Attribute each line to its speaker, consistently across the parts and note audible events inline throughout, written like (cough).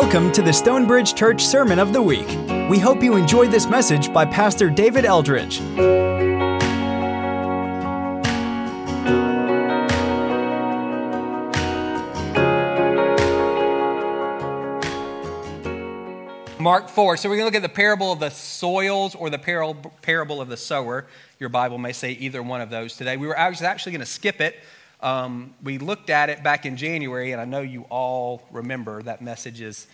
Speaker 1: Welcome to the Stonebridge Church Sermon of the Week. We hope you enjoyed this message by Pastor David Eldridge.
Speaker 2: Mark 4. So we're going to look at the parable of the soils or the parable of the sower. Your Bible may say either one of those today. We were actually going to skip it. Um, we looked at it back in January, and I know you all remember that message is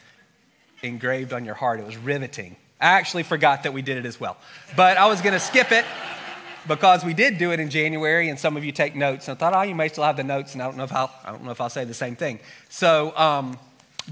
Speaker 2: engraved on your heart. It was riveting. I actually forgot that we did it as well. But I was going to skip it because we did do it in January, and some of you take notes. And I thought, oh, you may still have the notes, and I don't know if I'll, I don't know if I'll say the same thing. So, um,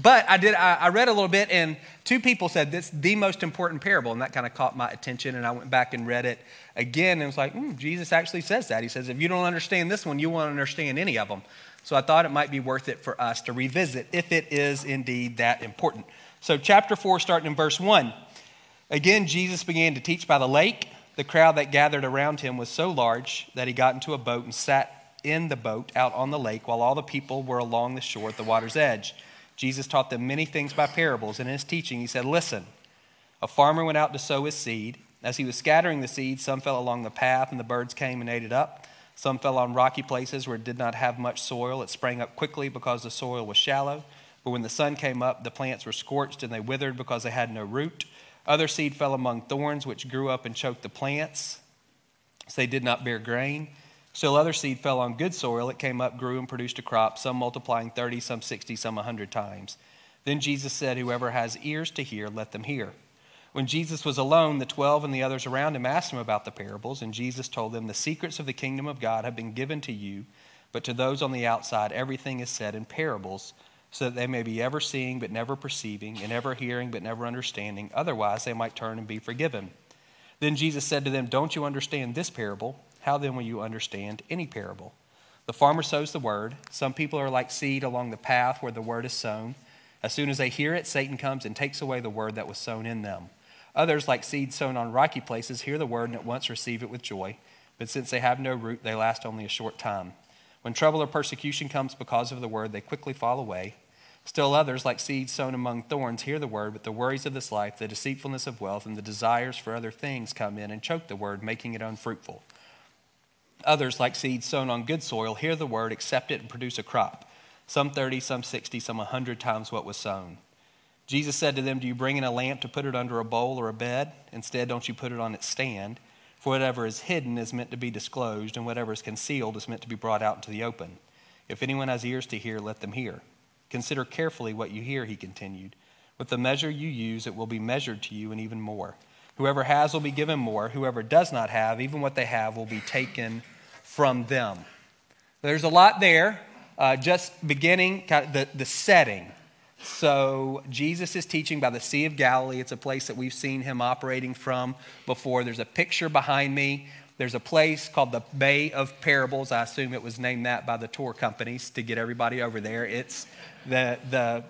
Speaker 2: but I did. I, I, read a little bit, and two people said this the most important parable, and that kind of caught my attention. And I went back and read it again, and was like, mm, Jesus actually says that. He says, if you don't understand this one, you won't understand any of them. So I thought it might be worth it for us to revisit if it is indeed that important. So chapter four, starting in verse one. Again, Jesus began to teach by the lake. The crowd that gathered around him was so large that he got into a boat and sat in the boat out on the lake, while all the people were along the shore at the water's edge. Jesus taught them many things by parables, and in his teaching, he said, Listen, a farmer went out to sow his seed. As he was scattering the seed, some fell along the path, and the birds came and ate it up. Some fell on rocky places where it did not have much soil. It sprang up quickly because the soil was shallow. But when the sun came up, the plants were scorched and they withered because they had no root. Other seed fell among thorns, which grew up and choked the plants, so they did not bear grain. Still, other seed fell on good soil. It came up, grew, and produced a crop, some multiplying 30, some 60, some 100 times. Then Jesus said, Whoever has ears to hear, let them hear. When Jesus was alone, the twelve and the others around him asked him about the parables, and Jesus told them, The secrets of the kingdom of God have been given to you, but to those on the outside, everything is said in parables, so that they may be ever seeing but never perceiving, and ever hearing but never understanding. Otherwise, they might turn and be forgiven. Then Jesus said to them, Don't you understand this parable? How then will you understand any parable? The farmer sows the word. Some people are like seed along the path where the word is sown. As soon as they hear it, Satan comes and takes away the word that was sown in them. Others, like seed sown on rocky places, hear the word and at once receive it with joy. But since they have no root, they last only a short time. When trouble or persecution comes because of the word, they quickly fall away. Still others, like seed sown among thorns, hear the word, but the worries of this life, the deceitfulness of wealth, and the desires for other things come in and choke the word, making it unfruitful. Others, like seeds sown on good soil, hear the word, accept it, and produce a crop. Some 30, some 60, some 100 times what was sown. Jesus said to them, Do you bring in a lamp to put it under a bowl or a bed? Instead, don't you put it on its stand? For whatever is hidden is meant to be disclosed, and whatever is concealed is meant to be brought out into the open. If anyone has ears to hear, let them hear. Consider carefully what you hear, he continued. With the measure you use, it will be measured to you, and even more. Whoever has will be given more. Whoever does not have, even what they have, will be taken from them. There's a lot there, uh, just beginning kind of the, the setting. So, Jesus is teaching by the Sea of Galilee. It's a place that we've seen him operating from before. There's a picture behind me. There's a place called the Bay of Parables. I assume it was named that by the tour companies to get everybody over there. It's the, the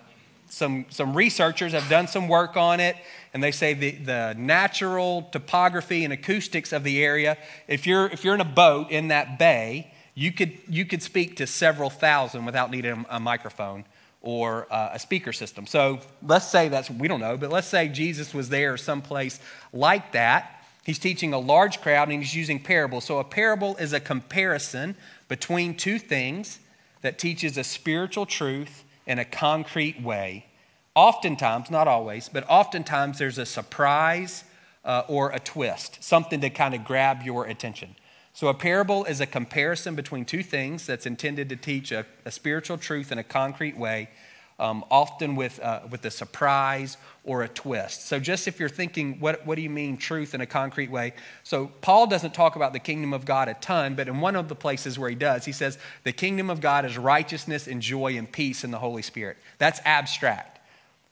Speaker 2: some, some researchers have done some work on it, and they say the, the natural topography and acoustics of the area, if you're, if you're in a boat in that bay, you could, you could speak to several thousand without needing a, microphone or uh, a speaker system. So let's say that's, we don't know, but let's say Jesus was there someplace like that. He's teaching a large crowd and he's using parables. So a parable is a comparison between two things that teaches a spiritual truth in a concrete way. Oftentimes, not always, but oftentimes there's a surprise uh, or a twist, something to kind of grab your attention. So, a parable is a comparison between two things that's intended to teach a, a spiritual truth in a concrete way, um, often with, uh, with a surprise or a twist. So, just if you're thinking, what, what do you mean truth in a concrete way? So, Paul doesn't talk about the kingdom of God a ton, but in one of the places where he does, he says, the kingdom of God is righteousness and joy and peace in the Holy Spirit. That's abstract.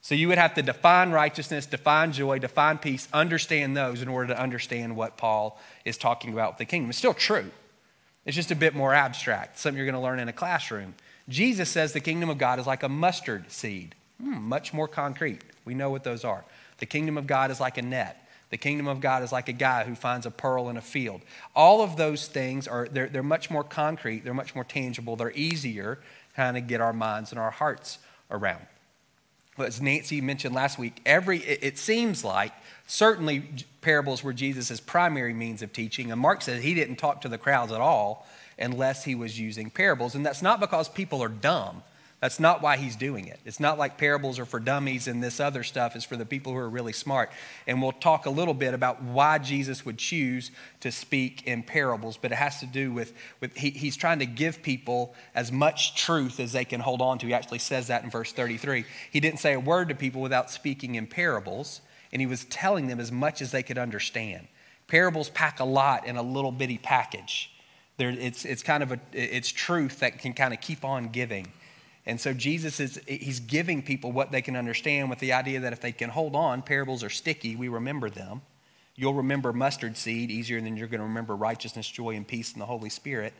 Speaker 2: So, you would have to define righteousness, define joy, define peace, understand those in order to understand what Paul is talking about with the kingdom. It's still true, it's just a bit more abstract, something you're going to learn in a classroom. Jesus says the kingdom of God is like a mustard seed, hmm, much more concrete. We know what those are. The kingdom of God is like a net. The kingdom of God is like a guy who finds a pearl in a field. All of those things are they're, they're much more concrete, they're much more tangible, they're easier to kind of get our minds and our hearts around. as Nancy mentioned last week, every it, it seems like certainly parables were Jesus' primary means of teaching. And Mark says he didn't talk to the crowds at all unless he was using parables. And that's not because people are dumb. That's not why he's doing it. It's not like parables are for dummies and this other stuff is for the people who are really smart. And we'll talk a little bit about why Jesus would choose to speak in parables, but it has to do with, with he, he's trying to give people as much truth as they can hold on to. He actually says that in verse 33. He didn't say a word to people without speaking in parables, and he was telling them as much as they could understand. Parables pack a lot in a little bitty package. There, it's, it's kind of a, it's truth that can kind of keep on giving. And so Jesus is he's giving people what they can understand with the idea that if they can hold on, parables are sticky, we remember them. You'll remember mustard seed easier than you're going to remember righteousness, joy, and peace in the Holy Spirit.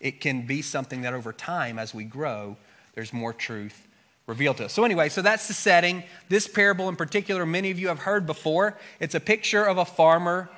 Speaker 2: It can be something that over time, as we grow, there's more truth revealed to us. So, anyway, so that's the setting. This parable in particular, many of you have heard before. It's a picture of a farmer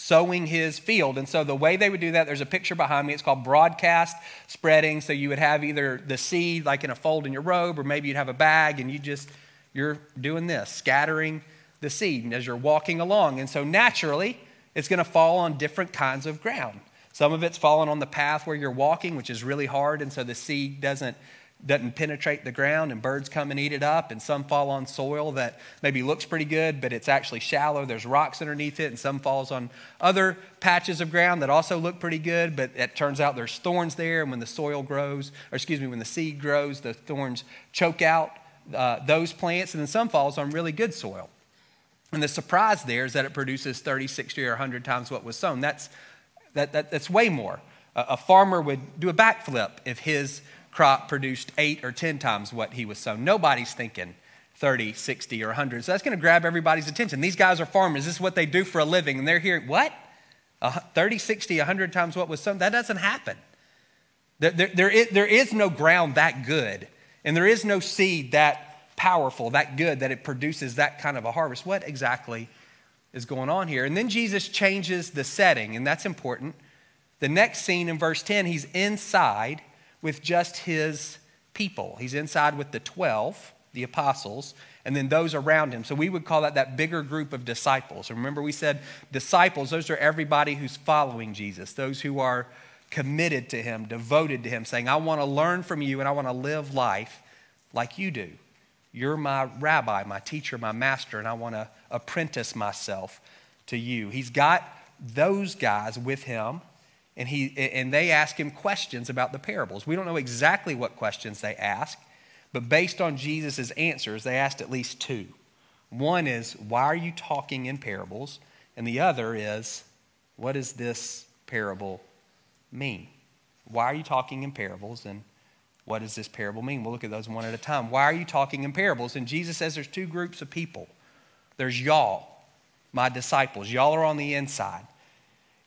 Speaker 2: sowing his field. And so the way they would do that, there's a picture behind me. It's called broadcast spreading. So you would have either the seed like in a fold in your robe, or maybe you'd have a bag and you just, you're doing this, scattering the seed as you're walking along. And so naturally, it's going to fall on different kinds of ground. Some of it's falling on the path where you're walking, which is really hard, and so the seed doesn't doesn't penetrate the ground and birds come and eat it up and some fall on soil that maybe looks pretty good but it's actually shallow. There's rocks underneath it and some falls on other patches of ground that also look pretty good but it turns out there's thorns there. And when the soil grows or excuse me when the seed grows the thorns choke out uh, those plants and then some falls on really good soil. And the surprise there is that it produces 30 60 or 100 times what was sown. That's that, that that's way more. A, a farmer would do a backflip if his crop produced eight or 10 times what he was sown. Nobody's thinking 30, 60, or 100. So that's going to grab everybody's attention. These guys are farmers. This is what they do for a living. And they're hearing, what? 30, 60, 100 times what was sown? That doesn't happen. There, there, there, is, there is no ground that good, and there is no seed that powerful, that good, that it produces that kind of a harvest. What exactly is going on here? And then Jesus changes the setting, and that's important. The next scene in verse 10, he's inside with just his people. He's inside with the 12, the apostles, and then those around him. So we would call that that bigger group of disciples. Remember, we said disciples, those are everybody who's following Jesus, those who are committed to him, devoted to him, saying, I want to learn from you and I want to live life like you do. You're my rabbi, my teacher, my master, and I want to apprentice myself to you. He's got those guys with him and, he, and they ask him questions about the parables. We don't know exactly what questions they ask, but based on Jesus' answers, they asked at least two. One is, Why are you talking in parables? And the other is, What does this parable mean? Why are you talking in parables? And what does this parable mean? We'll look at those one at a time. Why are you talking in parables? And Jesus says there's two groups of people there's y'all, my disciples. Y'all are on the inside.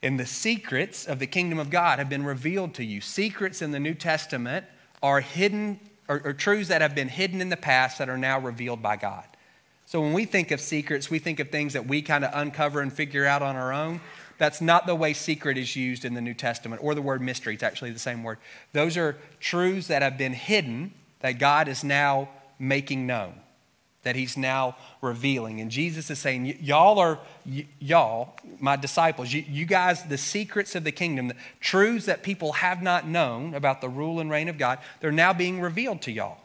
Speaker 2: And the secrets of the kingdom of God have been revealed to you. Secrets in the New Testament are hidden, or, or truths that have been hidden in the past that are now revealed by God. So when we think of secrets, we think of things that we kind of uncover and figure out on our own. That's not the way secret is used in the New Testament, or the word mystery. It's actually the same word. Those are truths that have been hidden that God is now making known that he's now revealing. And Jesus is saying, Y'all are, y- y'all, my disciples, you, you guys, the secrets of the kingdom, the truths that people have not known about the rule and reign of God, they're now being revealed to y'all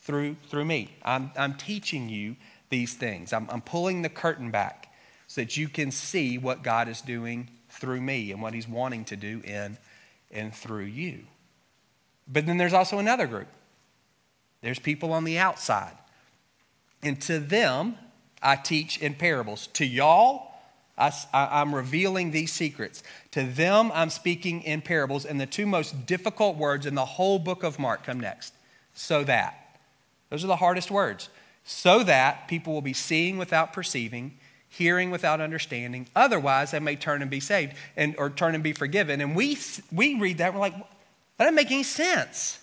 Speaker 2: through, through me. I'm, I'm teaching you these things. I'm, I'm pulling the curtain back so that you can see what God is doing through me and what he's wanting to do in and through you. But then there's also another group. There's people on the outside and to them, I teach in parables. To y'all, I, am revealing these secrets. To them, I'm speaking in parables. And the two most difficult words in the whole book of Mark come next. So that. Those are the hardest words. So that people will be seeing without perceiving, hearing without understanding. Otherwise, they may turn and be saved and, or turn and be forgiven. And we, we read that, and we're like, that doesn't make any sense.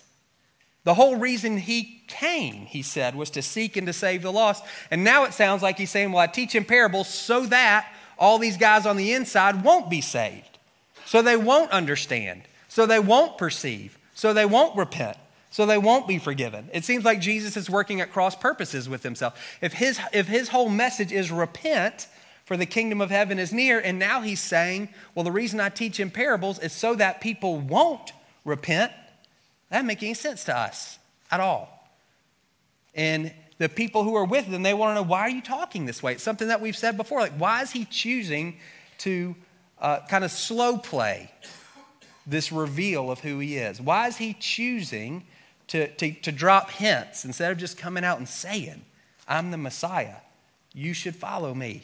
Speaker 2: The whole reason he came, he said, was to seek and to save the lost. And now it sounds like he's saying, Well, I teach in parables so that all these guys on the inside won't be saved. So they won't understand. So they won't perceive. So they won't repent. so they won't be forgiven. It seems like Jesus is working at cross purposes with himself. If his, if his whole message is repent, for the kingdom of heaven is near, and now he's saying, well, the reason I teach in parables is so that people won't repent. That doesn't make any sense to us at all. And the people who are with them, they want to know, why are you talking this way? It's something that we've said before. Like, why is he choosing to uh, kind of slow play this reveal of who he is? Why is he choosing to, to, to drop hints instead of just coming out and saying, I'm the Messiah? You should follow me.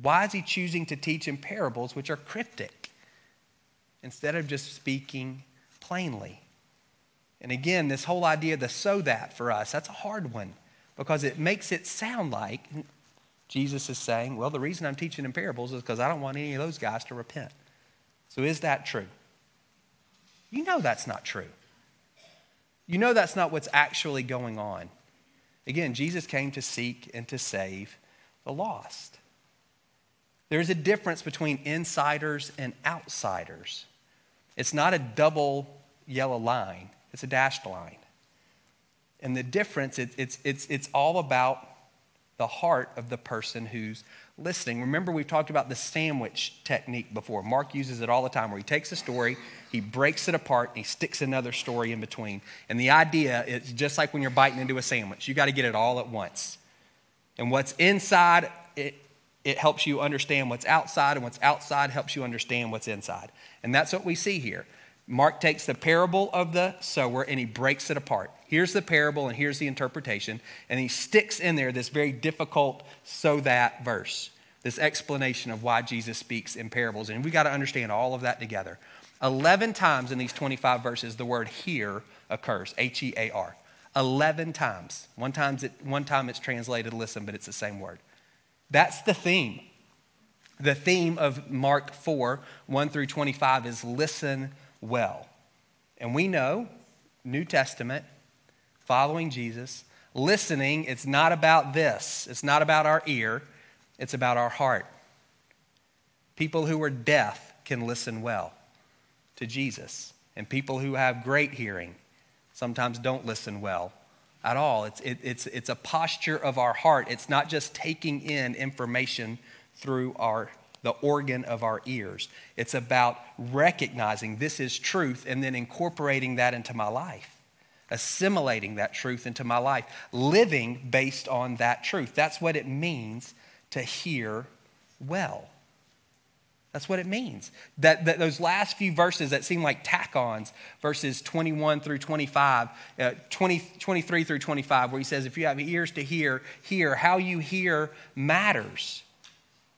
Speaker 2: Why is he choosing to teach in parables, which are cryptic, instead of just speaking plainly? And again, this whole idea, of the so that for us, that's a hard one because it makes it sound like Jesus is saying, well, the reason I'm teaching in parables is because I don't want any of those guys to repent. So is that true? You know that's not true. You know that's not what's actually going on. Again, Jesus came to seek and to save the lost. There's a difference between insiders and outsiders. It's not a double yellow line, it's a dashed line. And the difference, it, it's, it's, it's all about the heart of the person who's listening. Remember, we've talked about the sandwich technique before. Mark uses it all the time where he takes a story, he breaks it apart, and he sticks another story in between. And the idea is just like when you're biting into a sandwich, you got to get it all at once. And what's inside, it, it helps you understand what's outside, and what's outside helps you understand what's inside. And that's what we see here. Mark takes the parable of the sower and he breaks it apart. Here's the parable and here's the interpretation. And he sticks in there this very difficult so that verse, this explanation of why Jesus speaks in parables. And we got to understand all of that together. 11 times in these 25 verses, the word hear occurs H E A R. 11 times. One, times it, one time it's translated listen, but it's the same word. That's the theme. The theme of Mark 4, 1 through 25 is listen well. And we know, New Testament, following Jesus, listening, it's not about this, it's not about our ear, it's about our heart. People who are deaf can listen well to Jesus, and people who have great hearing sometimes don't listen well at all. It's, it, it's, it's a posture of our heart. It's not just taking in information through our, the organ of our ears. It's about recognizing this is truth and then incorporating that into my life, assimilating that truth into my life, living based on that truth. That's what it means to hear well. That's what it means. That, that those last few verses that seem like tack ons, verses 21 through 25, uh, 20, 23 through 25, where he says, If you have ears to hear, hear. How you hear matters.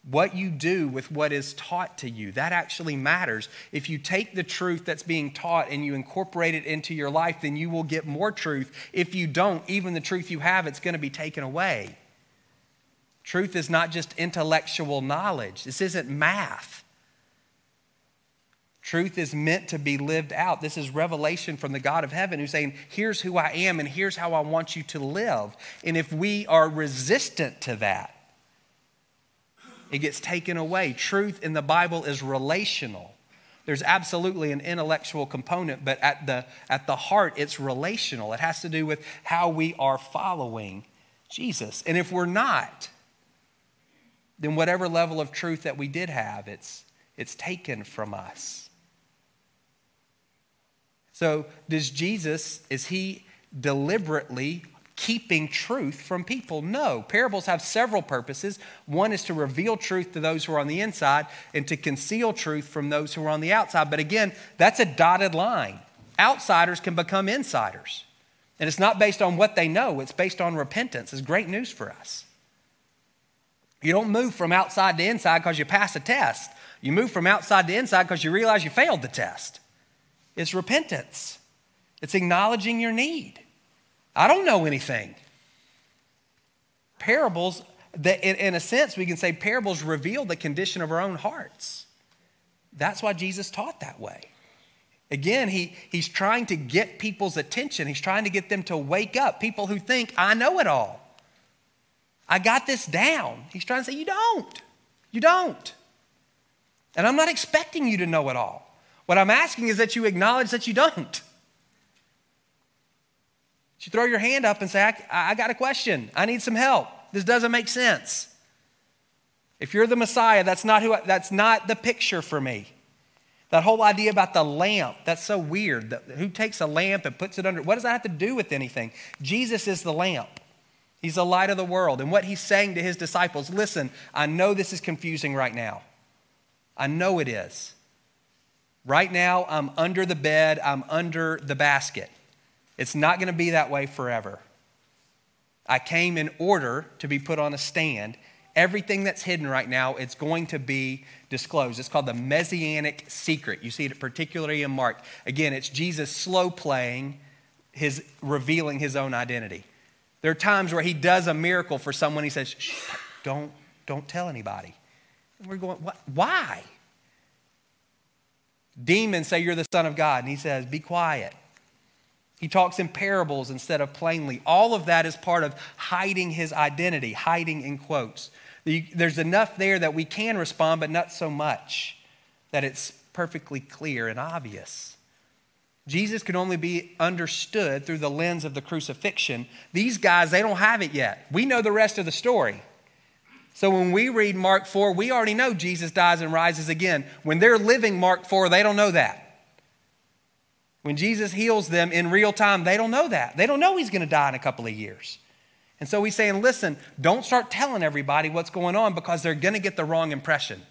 Speaker 2: What you do with what is taught to you, that actually matters. If you take the truth that's being taught and you incorporate it into your life, then you will get more truth. If you don't, even the truth you have, it's going to be taken away. Truth is not just intellectual knowledge, this isn't math. Truth is meant to be lived out. This is revelation from the God of heaven who's saying, Here's who I am and here's how I want you to live. And if we are resistant to that, it gets taken away. Truth in the Bible is relational. There's absolutely an intellectual component, but at the, at the heart, it's relational. It has to do with how we are following Jesus. And if we're not, then whatever level of truth that we did have, it's, it's taken from us. So, does Jesus, is he deliberately keeping truth from people? No. Parables have several purposes. One is to reveal truth to those who are on the inside and to conceal truth from those who are on the outside. But again, that's a dotted line. Outsiders can become insiders. And it's not based on what they know, it's based on repentance. It's great news for us. You don't move from outside to inside because you pass a test. You move from outside to inside because you realize you failed the test. It's repentance, it's acknowledging your need. I don't know anything. Parables, that in, a sense, we can say parables reveal the condition of our own hearts. That's why Jesus taught that way. Again, he, he's trying to get people's attention. He's trying to get them to wake up. People who think, I know it all. I got this down. He's trying to say, You don't. You don't. And I'm not expecting you to know it all. What I'm asking is that you acknowledge that you don't. You throw your hand up and say, I, I got a question. I need some help. This doesn't make sense. If you're the Messiah, that's not, who I, that's not the picture for me. That whole idea about the lamp, that's so weird. Who takes a lamp and puts it under? What does that have to do with anything? Jesus is the lamp. He's the light of the world. And what he's saying to his disciples listen, I know this is confusing right now. I know it is. Right now, I'm under the bed, I'm under the basket. It's not going to be that way forever. I came in order to be put on a stand. Everything that's hidden right now, it's going to be disclosed. It's called the messianic secret. You see it particularly in Mark. Again, it's Jesus slow playing his revealing his own identity. There are times where he does a miracle for someone. He says, don't, don't tell anybody. And we're going, what? why? Demons say you're the Son of God. And he says, be quiet. He talks in parables instead of plainly. All of that is part of hiding his identity, hiding in quotes. There's enough there that we can respond, but not so much that it's perfectly clear and obvious. Jesus can only be understood through the lens of the crucifixion. These guys, they don't have it yet. We know the rest of the story. So when we read Mark 4, we already know Jesus dies and rises again. When they're living Mark 4, they don't know that. When Jesus heals them in real time, they don't know that. They don't know he's going to die in a couple of years. And so he's saying, listen, don't start telling everybody what's going on because they're going to get the wrong impression.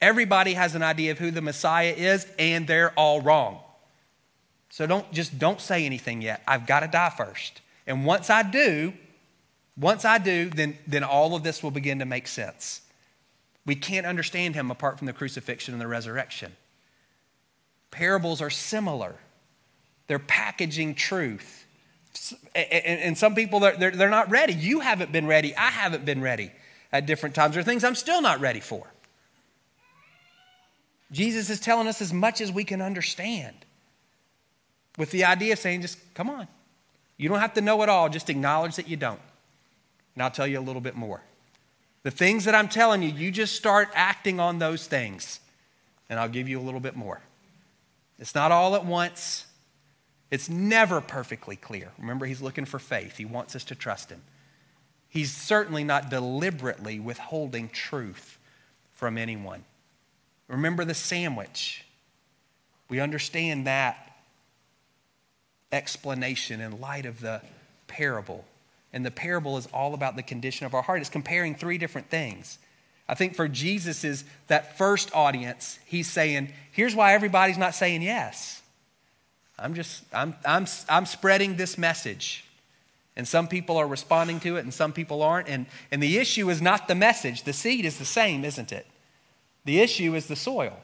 Speaker 2: Everybody has an idea of who the Messiah is, and they're all wrong. So don't just don't say anything yet. I've got to die first. And once I do, once I do, then, then all of this will begin to make sense. We can't understand him apart from the crucifixion and the resurrection. Parables are similar, they're packaging truth. And some people, they're, they're not ready. You haven't been ready. I haven't been ready at different times. There are things I'm still not ready for. Jesus is telling us as much as we can understand with the idea of saying, just come on. You don't have to know it all, just acknowledge that you don't. And I'll tell you a little bit more. The things that I'm telling you, you just start acting on those things, and I'll give you a little bit more. It's not all at once, it's never perfectly clear. Remember, he's looking for faith, he wants us to trust him. He's certainly not deliberately withholding truth from anyone. Remember the sandwich. We understand that explanation in light of the parable. And the parable is all about the condition of our heart. It's comparing three different things. I think for Jesus' that first audience, he's saying, here's why everybody's not saying yes. I'm just, I'm, I'm, I'm spreading this message. And some people are responding to it and some people aren't. And, and the issue is not the message. The seed is the same, isn't it? The issue is the soil.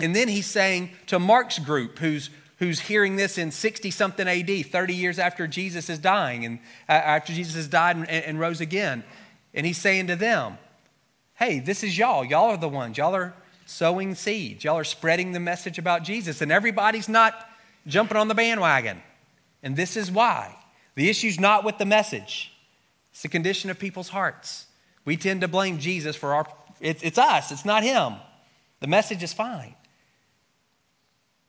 Speaker 2: And then he's saying to Mark's group, who's, who's hearing this in 60 something AD, 30 years after Jesus is dying and uh, after Jesus has died and, and rose again. And he's saying to them, hey, this is y'all. Y'all are the ones. Y'all are sowing seeds. Y'all are spreading the message about Jesus. And everybody's not jumping on the bandwagon. And this is why. The issue's not with the message, it's the condition of people's hearts. We tend to blame Jesus for our, it's, it's us, it's not him. The message is fine.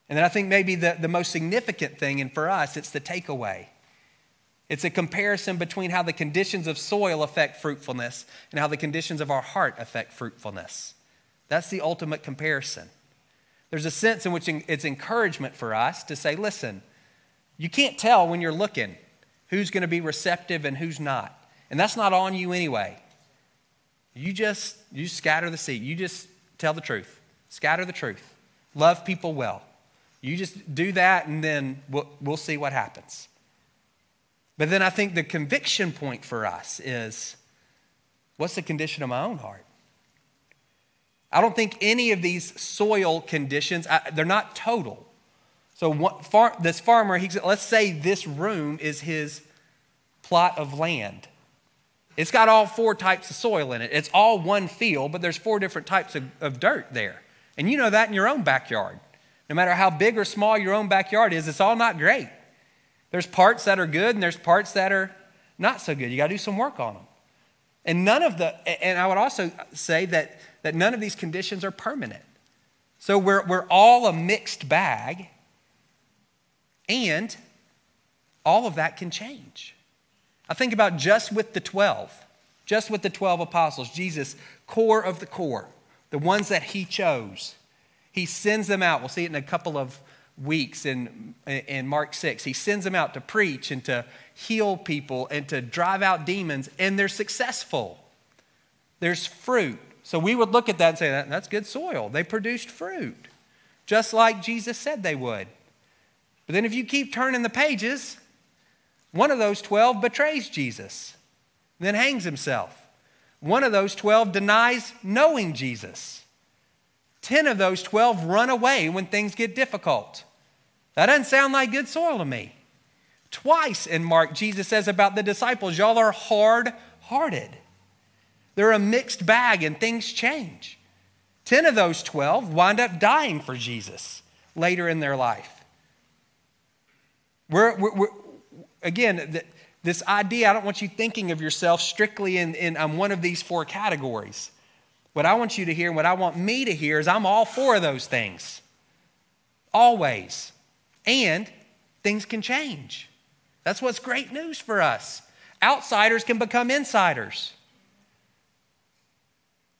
Speaker 2: And then I think maybe the, the most significant thing, and for us, it's the takeaway. It's a comparison between how the conditions of soil affect fruitfulness and how the conditions of our heart affect fruitfulness. That's the ultimate comparison. There's a sense in which it's encouragement for us to say, listen, you can't tell when you're looking who's going to be receptive and who's not. And that's not on you anyway. You just you scatter the seed. You just tell the truth. Scatter the truth. Love people well. You just do that and then we'll, we'll see what happens. But then I think the conviction point for us is what's the condition of my own heart? I don't think any of these soil conditions, I, they're not total. So far, this farmer, he, let's say this room is his plot of land. It's got all four types of soil in it. It's all one field, but there's four different types of, of dirt there. And you know that in your own backyard. No matter how big or small your own backyard is, it's all not great. There's parts that are good and there's parts that are not so good. You got to do some work on them. And none of the, and I would also say that, that none of these conditions are permanent. So we're, we're all a mixed bag. And all of that can change. I think about just with the 12, just with the 12 apostles, Jesus, core of the core, the ones that he chose. He sends them out. We'll see it in a couple of weeks in, in Mark 6. He sends them out to preach and to heal people and to drive out demons, and they're successful. There's fruit. So we would look at that and say, that's good soil. They produced fruit, just like Jesus said they would. But then if you keep turning the pages, one of those 12 betrays Jesus, then hangs himself. One of those 12 denies knowing Jesus. 10 of those 12 run away when things get difficult. That doesn't sound like good soil to me. Twice in Mark, Jesus says about the disciples, y'all are hard hearted. They're a mixed bag and things change. 10 of those 12 wind up dying for Jesus later in their life. We're, we're, we're again, the, this idea, I don't want you thinking of yourself strictly in, in um, one of these four categories. What I want you to hear and what I want me to hear is I'm all four of those things. Always. And things can change. That's what's great news for us. Outsiders can become insiders.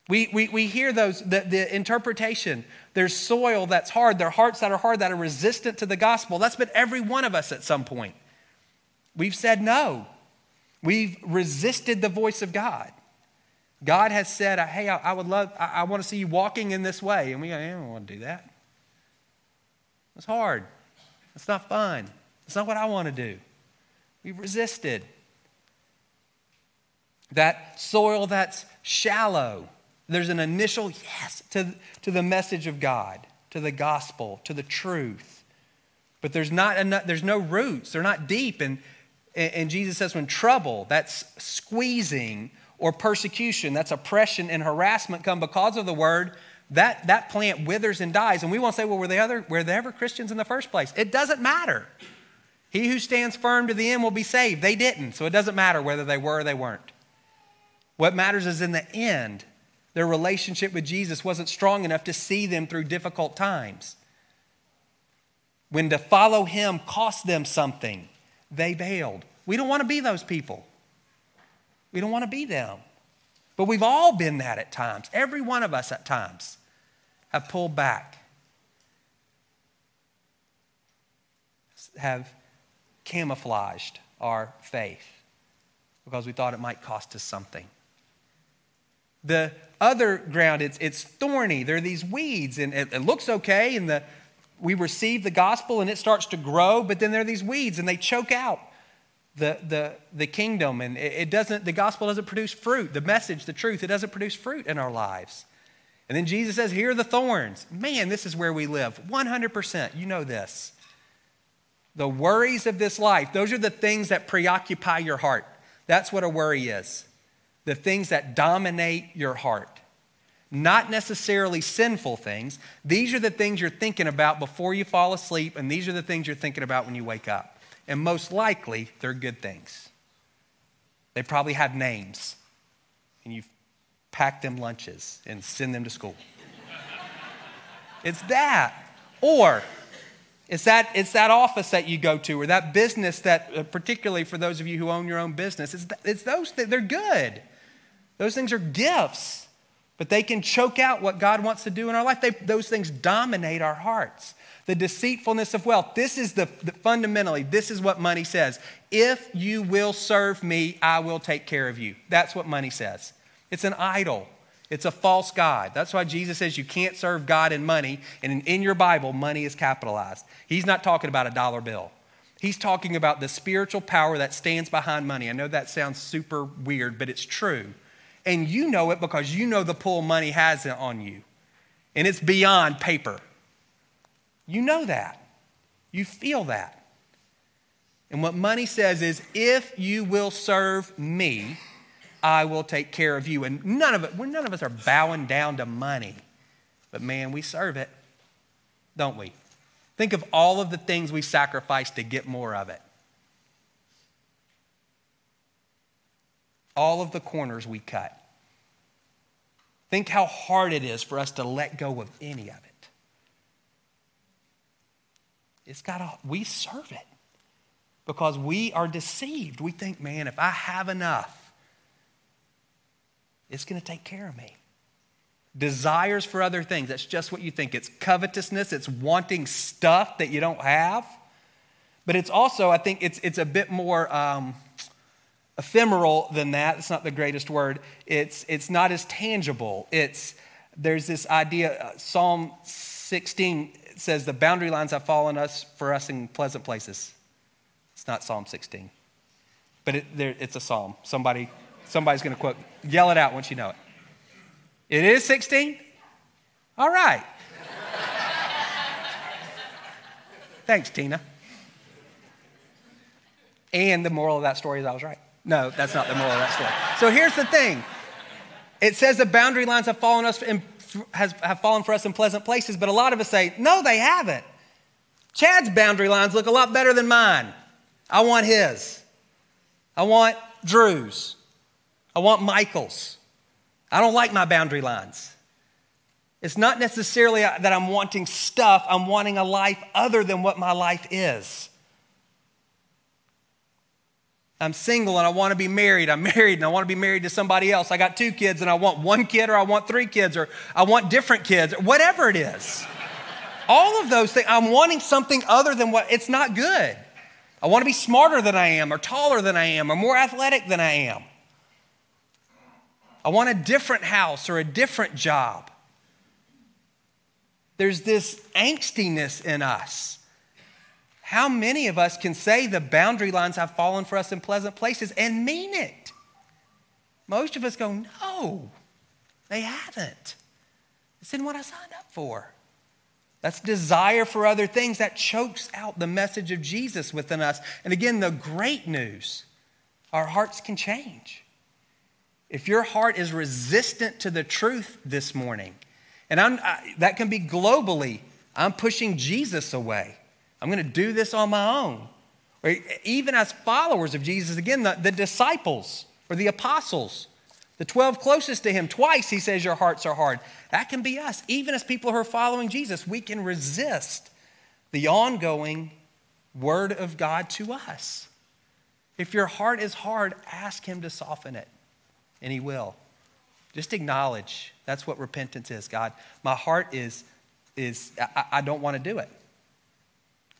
Speaker 2: We, we, we hear those, the, the interpretation. There's soil that's hard, there are hearts that are hard, that are resistant to the gospel. That's been every one of us at some point. We've said no. We've resisted the voice of God. God has said, Hey, I, I would love, I, I, want to see you walking in this way. And we go, I don't want to do that. It's hard. It's not fun. It's not what I want to do. We've resisted. That soil that's shallow, there's an initial yes to, to the message of God, to the gospel, to the truth. But there's, not enough, there's no roots, they're not deep. And, and Jesus says, when trouble, that's squeezing, or persecution, that's oppression and harassment come because of the word, that, that plant withers and dies. And we won't say, well, were they, other, were they ever Christians in the first place? It doesn't matter. He who stands firm to the end will be saved. They didn't, so it doesn't matter whether they were or they weren't. What matters is in the end, their relationship with Jesus wasn't strong enough to see them through difficult times. When to follow him cost them something, they bailed. We don't want to be those people. We don't want to be them. But we've all been that at times. Every one of us at times have pulled back, have camouflaged our faith because we thought it might cost us something. The other ground, it's, it's thorny. There are these weeds, and it, it looks okay, and the, we receive the gospel and it starts to grow, but then there are these weeds and they choke out the, the, the kingdom and it doesn't the gospel doesn't produce fruit. The message the truth it doesn't produce fruit in our lives. And then jesus says here are the thorns. Man this is where we live. 100% you know this. The worries of this life those are the things that preoccupy your heart. That's what a worry is the things that dominate your heart not necessarily sinful things these are the things you're thinking about before you fall asleep and these are the things you're thinking about when you wake up and most likely they're good things. They probably have names, and you pack them lunches and send them to school. it's that. Or it's that, it's that office that you go to, or that business that, uh, particularly for those of you who own your own business, it's, it's those, they're good. Those things are gifts, but they can choke out what God wants to do in our life. They, those things dominate our hearts the deceitfulness of wealth. This is the, the, fundamentally, this is what money says. If you will serve me, I will take care of you. That's what money says. It's an idol. It's a false God. That's why Jesus says you can't serve God and money. And in, in your Bible, money is capitalized. He's not talking about a dollar bill. He's talking about the spiritual power that stands behind money. I know that sounds super weird, but it's true. And you know it because you know the pull money has on you. And it's beyond paper. You know that. You feel that. And what money says is if you will serve me, I will take care of you. And none of it, none of us are bowing down to money. But man, we serve it, don't we? Think of all of the things we sacrifice to get more of it. All of the corners we cut. Think how hard it is for us to let go of any of it. It's got a, we serve it. because we are deceived. We think, man, if I have enough, it's going to take care of me. Desires for other things, that's just what you think. It's covetousness, it's wanting stuff that you don't have. But it's also, I think, it's, it's a bit more um, ephemeral than that. It's not the greatest word. It's, it's not as tangible. It's, there's this idea, uh, Psalm 16 says, The boundary lines have fallen us for us in pleasant places. It's not Psalm 16, but it, there, it's a psalm. Somebody, somebody's going to quote, yell it out once you know it. It is 16? All right. (laughs) Thanks, Tina. And the moral of that story is I was right. No, that's not the moral of that story. So here's the thing it says the boundary lines have fallen, us in, has, have fallen for us in pleasant places, but a lot of us say, no, they haven't. Chad's boundary lines look a lot better than mine. I want his. I want Drew's. I want Michael's. I don't like my boundary lines. It's not necessarily that I'm wanting stuff, I'm wanting a life other than what my life is. I'm single and I want to be married. I'm (laughs) married and I want to be married to somebody else. I got two kids and I want one kid or I want three kids or I want different kids, or whatever it is. All of those things, I'm wanting something other than what it's not good. I want to be smarter than I am or taller than I am or more athletic than I am. I want a different house or a different job. There's this angstiness in us. How many of us can say the boundary lines have fallen for us in pleasant places and mean it? Most of us go, no, they haven't. It's in what I signed up for. That's desire for other things that chokes out the message of Jesus within us. And again, the great news our hearts can change. If your heart is resistant to the truth this morning, and I, that can be globally, I'm pushing Jesus away. I'm going to do this on my own. Or even as followers of Jesus, again, the, the disciples or the apostles, the 12 closest to him, twice he says, Your hearts are hard. That can be us. Even as people who are following Jesus, we can resist the ongoing word of God to us. If your heart is hard, ask him to soften it, and he will. Just acknowledge that's what repentance is. God, my heart is, is I, I don't want to do it.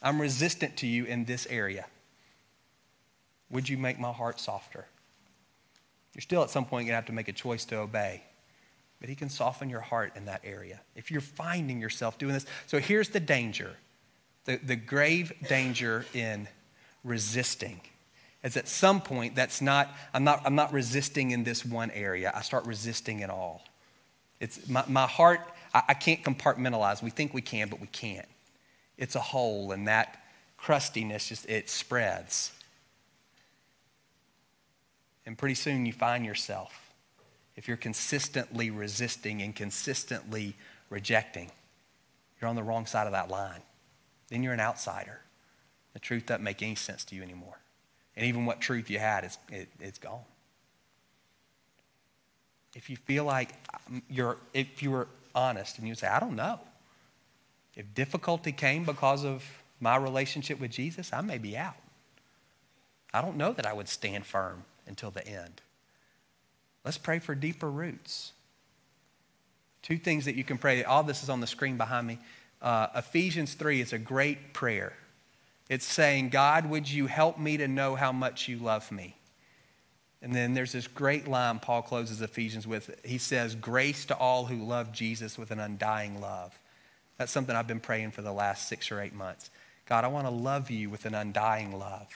Speaker 2: I'm resistant to you in this area. Would you make my heart softer? You're still at some point going to have to make a choice to obey. But he can soften your heart in that area if you're finding yourself doing this. So here's the danger the, the grave danger in resisting is at some point that's not I'm, not, I'm not resisting in this one area. I start resisting it all. It's my, my heart, I, I can't compartmentalize. We think we can, but we can't it's a hole, and that crustiness just it spreads. And pretty soon you find yourself, if you're consistently resisting and consistently rejecting, you're on the wrong side of that line. Then you're an outsider. The truth doesn't make any sense to you anymore. And even what truth you had, is, it, it's gone. If you feel like um, you're, if you were honest and you say, I don't know, if difficulty came because of my relationship with Jesus, I may be out. I don't know that I would stand firm until the end. Let's pray for deeper roots. Two things that you can pray. All this is on the screen behind me. Uh, Ephesians 3 is a great prayer. It's saying, God, would you help me to know how much you love me? And then there's this great line Paul closes Ephesians with. He says, Grace to all who love Jesus with an undying love. That's something I've been praying for the last six or eight months. God, I want to love you with an undying love.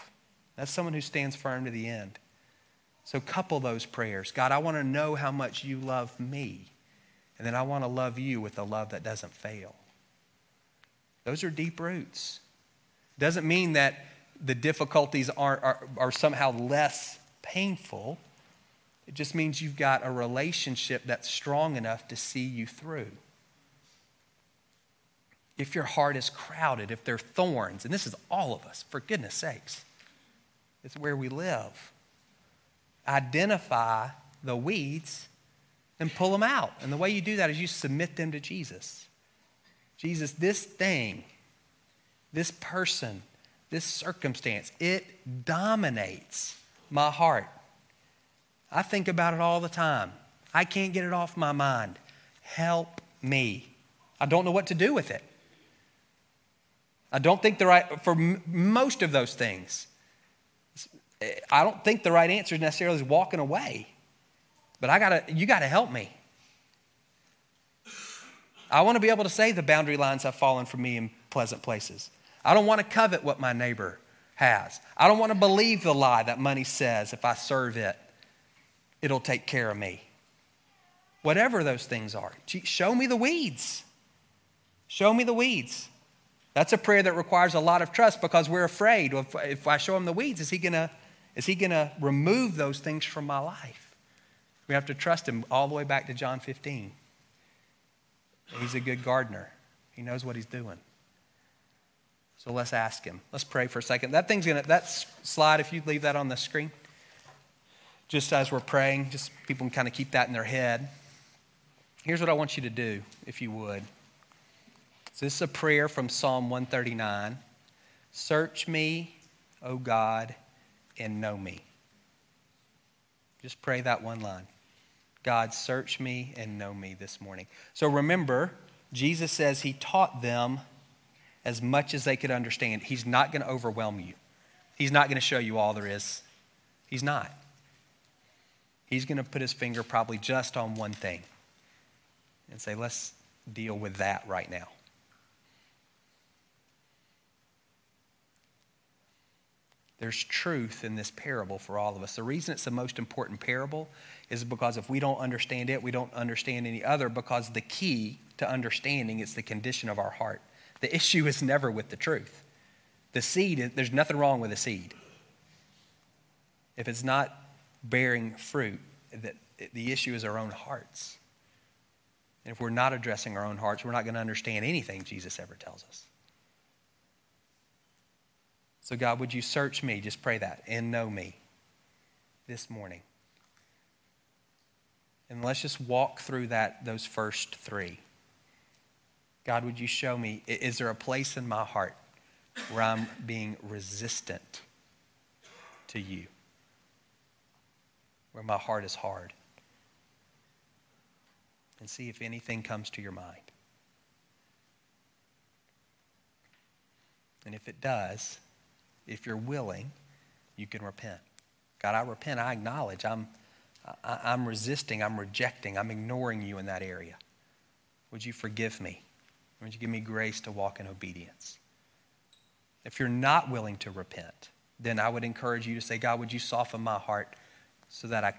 Speaker 2: That's someone who stands firm to the end. So couple those prayers. God, I want to know how much you love me. And then I want to love you with a love that doesn't fail. Those are deep roots. Doesn't mean that the difficulties are, are, are somehow less painful. It just means you've got a relationship that's strong enough to see you through if your heart is crowded, if there are thorns, and this is all of us, for goodness sakes, it's where we live. Identify the weeds and pull them out. And the way you do that is you submit them to Jesus. Jesus, this thing, this person, this circumstance, it dominates my heart. I think about it all the time. I can't get it off my mind. Help me. I don't know what to do with it. I don't think the right, for m- most of those things, I don't think the right answer necessarily is walking away. But I gotta, you gotta help me. I want to be able to say the boundary lines have fallen for me in pleasant places. I don't want to covet what my neighbor has. I don't want to believe the lie that money says if I serve it, it'll take care of me. Whatever those things are, show me the weeds. Show me the weeds. That's a prayer that requires a lot of trust because we're afraid. If, if I show him the weeds, is he to is he to remove those things from my life? We have to trust him all the way back to John 15. He's a good gardener. He knows what he's doing. So let's ask him. Let's pray for a second. That thing's gonna that slide, if you leave that on the screen, just as we're praying, just people can kind of keep that in their head. Here's what I want you to do, if you would. So this is a prayer from Psalm 139. Search me, O God, and know me. Just pray that one line. God, search me and know me this morning. So remember, Jesus says he taught them as much as they could understand. He's not going to overwhelm you, He's not going to show you all there is. He's not. He's going to put his finger probably just on one thing and say, let's deal with that right now. There's truth in this parable for all of us. The reason it's the most important parable is because if we don't understand it, we don't understand any other because the key to understanding is the condition of our heart. The issue is never with the truth. The seed, there's nothing wrong with a seed. If it's not bearing fruit, that the issue is our own hearts. And if we're not addressing our own hearts, we're not going to understand anything Jesus ever tells us. So, God, would you search me? Just pray that and know me this morning. And let's just walk through that those first three. God, would you show me is there a place in my heart where I'm being resistant to you? Where my heart is hard? And see if anything comes to your mind. And if it does, if you're willing, you can repent. God, I repent. I acknowledge I'm, I, am resisting, I'm rejecting, I'm ignoring you in that area. Would you forgive me? Would you give me grace to walk in obedience? If you're not willing to repent, then I would encourage you to say, God, would you soften my heart so that I,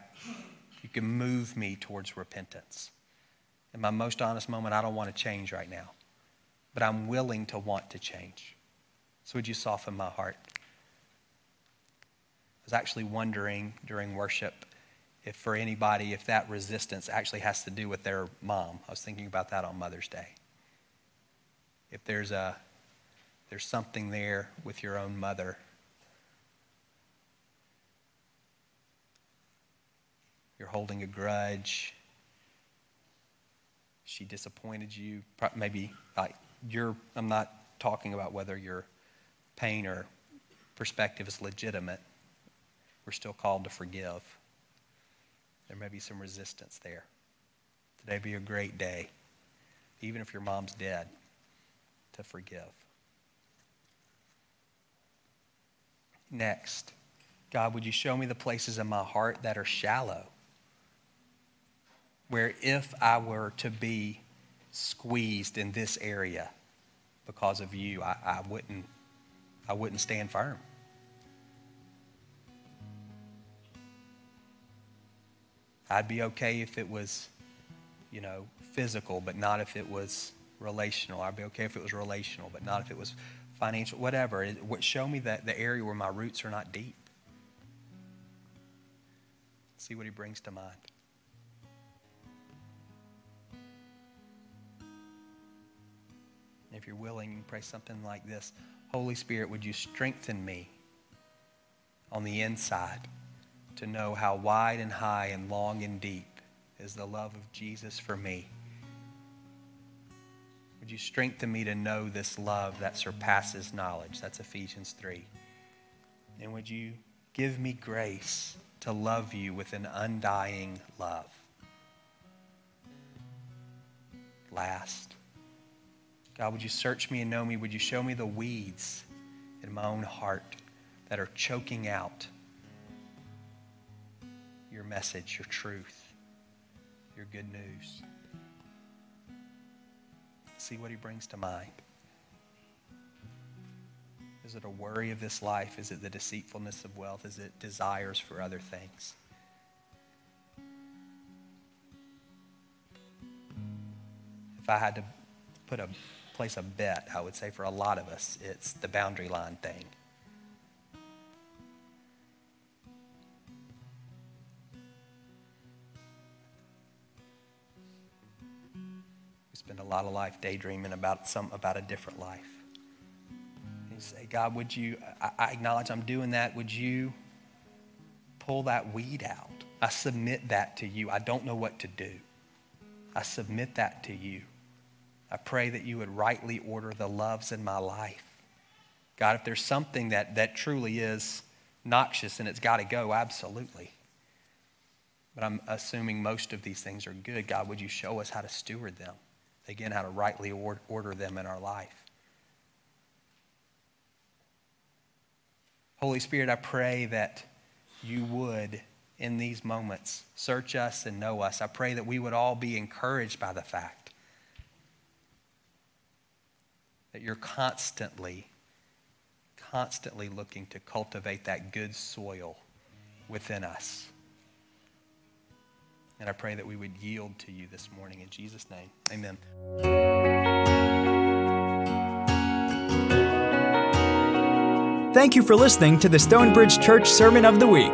Speaker 2: you can move me towards repentance? In my most honest moment, I don't want to change right now, but I'm willing to want to change. So would you soften my heart? I was actually wondering during worship if for anybody, if that resistance actually has to do with their mom. I was thinking about that on Mother's Day. If there's a there's something there with your own mother. You're holding a grudge. She disappointed you. Maybe like you're I'm not talking about whether your pain or perspective is legitimate we're still called to forgive. There may be some resistance there. Today be a great day, even if your mom's dead, to forgive. Next, God, would you show me the places in my heart that are shallow? Where if I were to be squeezed in this area because of you, I, I wouldn't I wouldn't stand firm. I'd be okay if it was, you know, physical, but not if it was relational. I'd be okay if it was relational, but not if it was financial, whatever. It, Show me that the area where my roots are not deep. See what he brings to mind. If you're willing, you can pray something like this Holy Spirit, would you strengthen me on the inside? to know how wide and high and long and deep is the love of Jesus for me. Would you strengthen me to know this love that surpasses knowledge? That's Ephesians 3. And would you give me grace to love you with an undying love? Last, God, would you search me and know me? Would you show me the weeds in my own heart that are choking out your message, your truth, your good news? See what he brings to mind. Is it a worry of this life? Is it the deceitfulness of wealth? Is it desires for other things? If I had to put a place a bet, I would say for a lot of us, it's the boundary line thing. We spend a lot of life daydreaming about some about a different life. You say, God, would you? I, I acknowledge I'm doing that. Would you pull that weed out? I submit that to you. I don't know what to do. I submit that to you. I pray that you would rightly order the loves in my life. God, if there's something that, that truly is noxious and it's got to go, absolutely. But I'm assuming most of these things are good. God, would you show us how to steward them? Again, how to rightly order them in our life. Holy Spirit, I pray that you would, in these moments, search us and know us. I pray that we would all be encouraged by the fact that you're constantly, constantly looking to cultivate that good soil within us. And I pray that we would yield to you this morning in Jesus' name. Amen.
Speaker 1: Thank you for listening to the Stonebridge Church Sermon of the Week.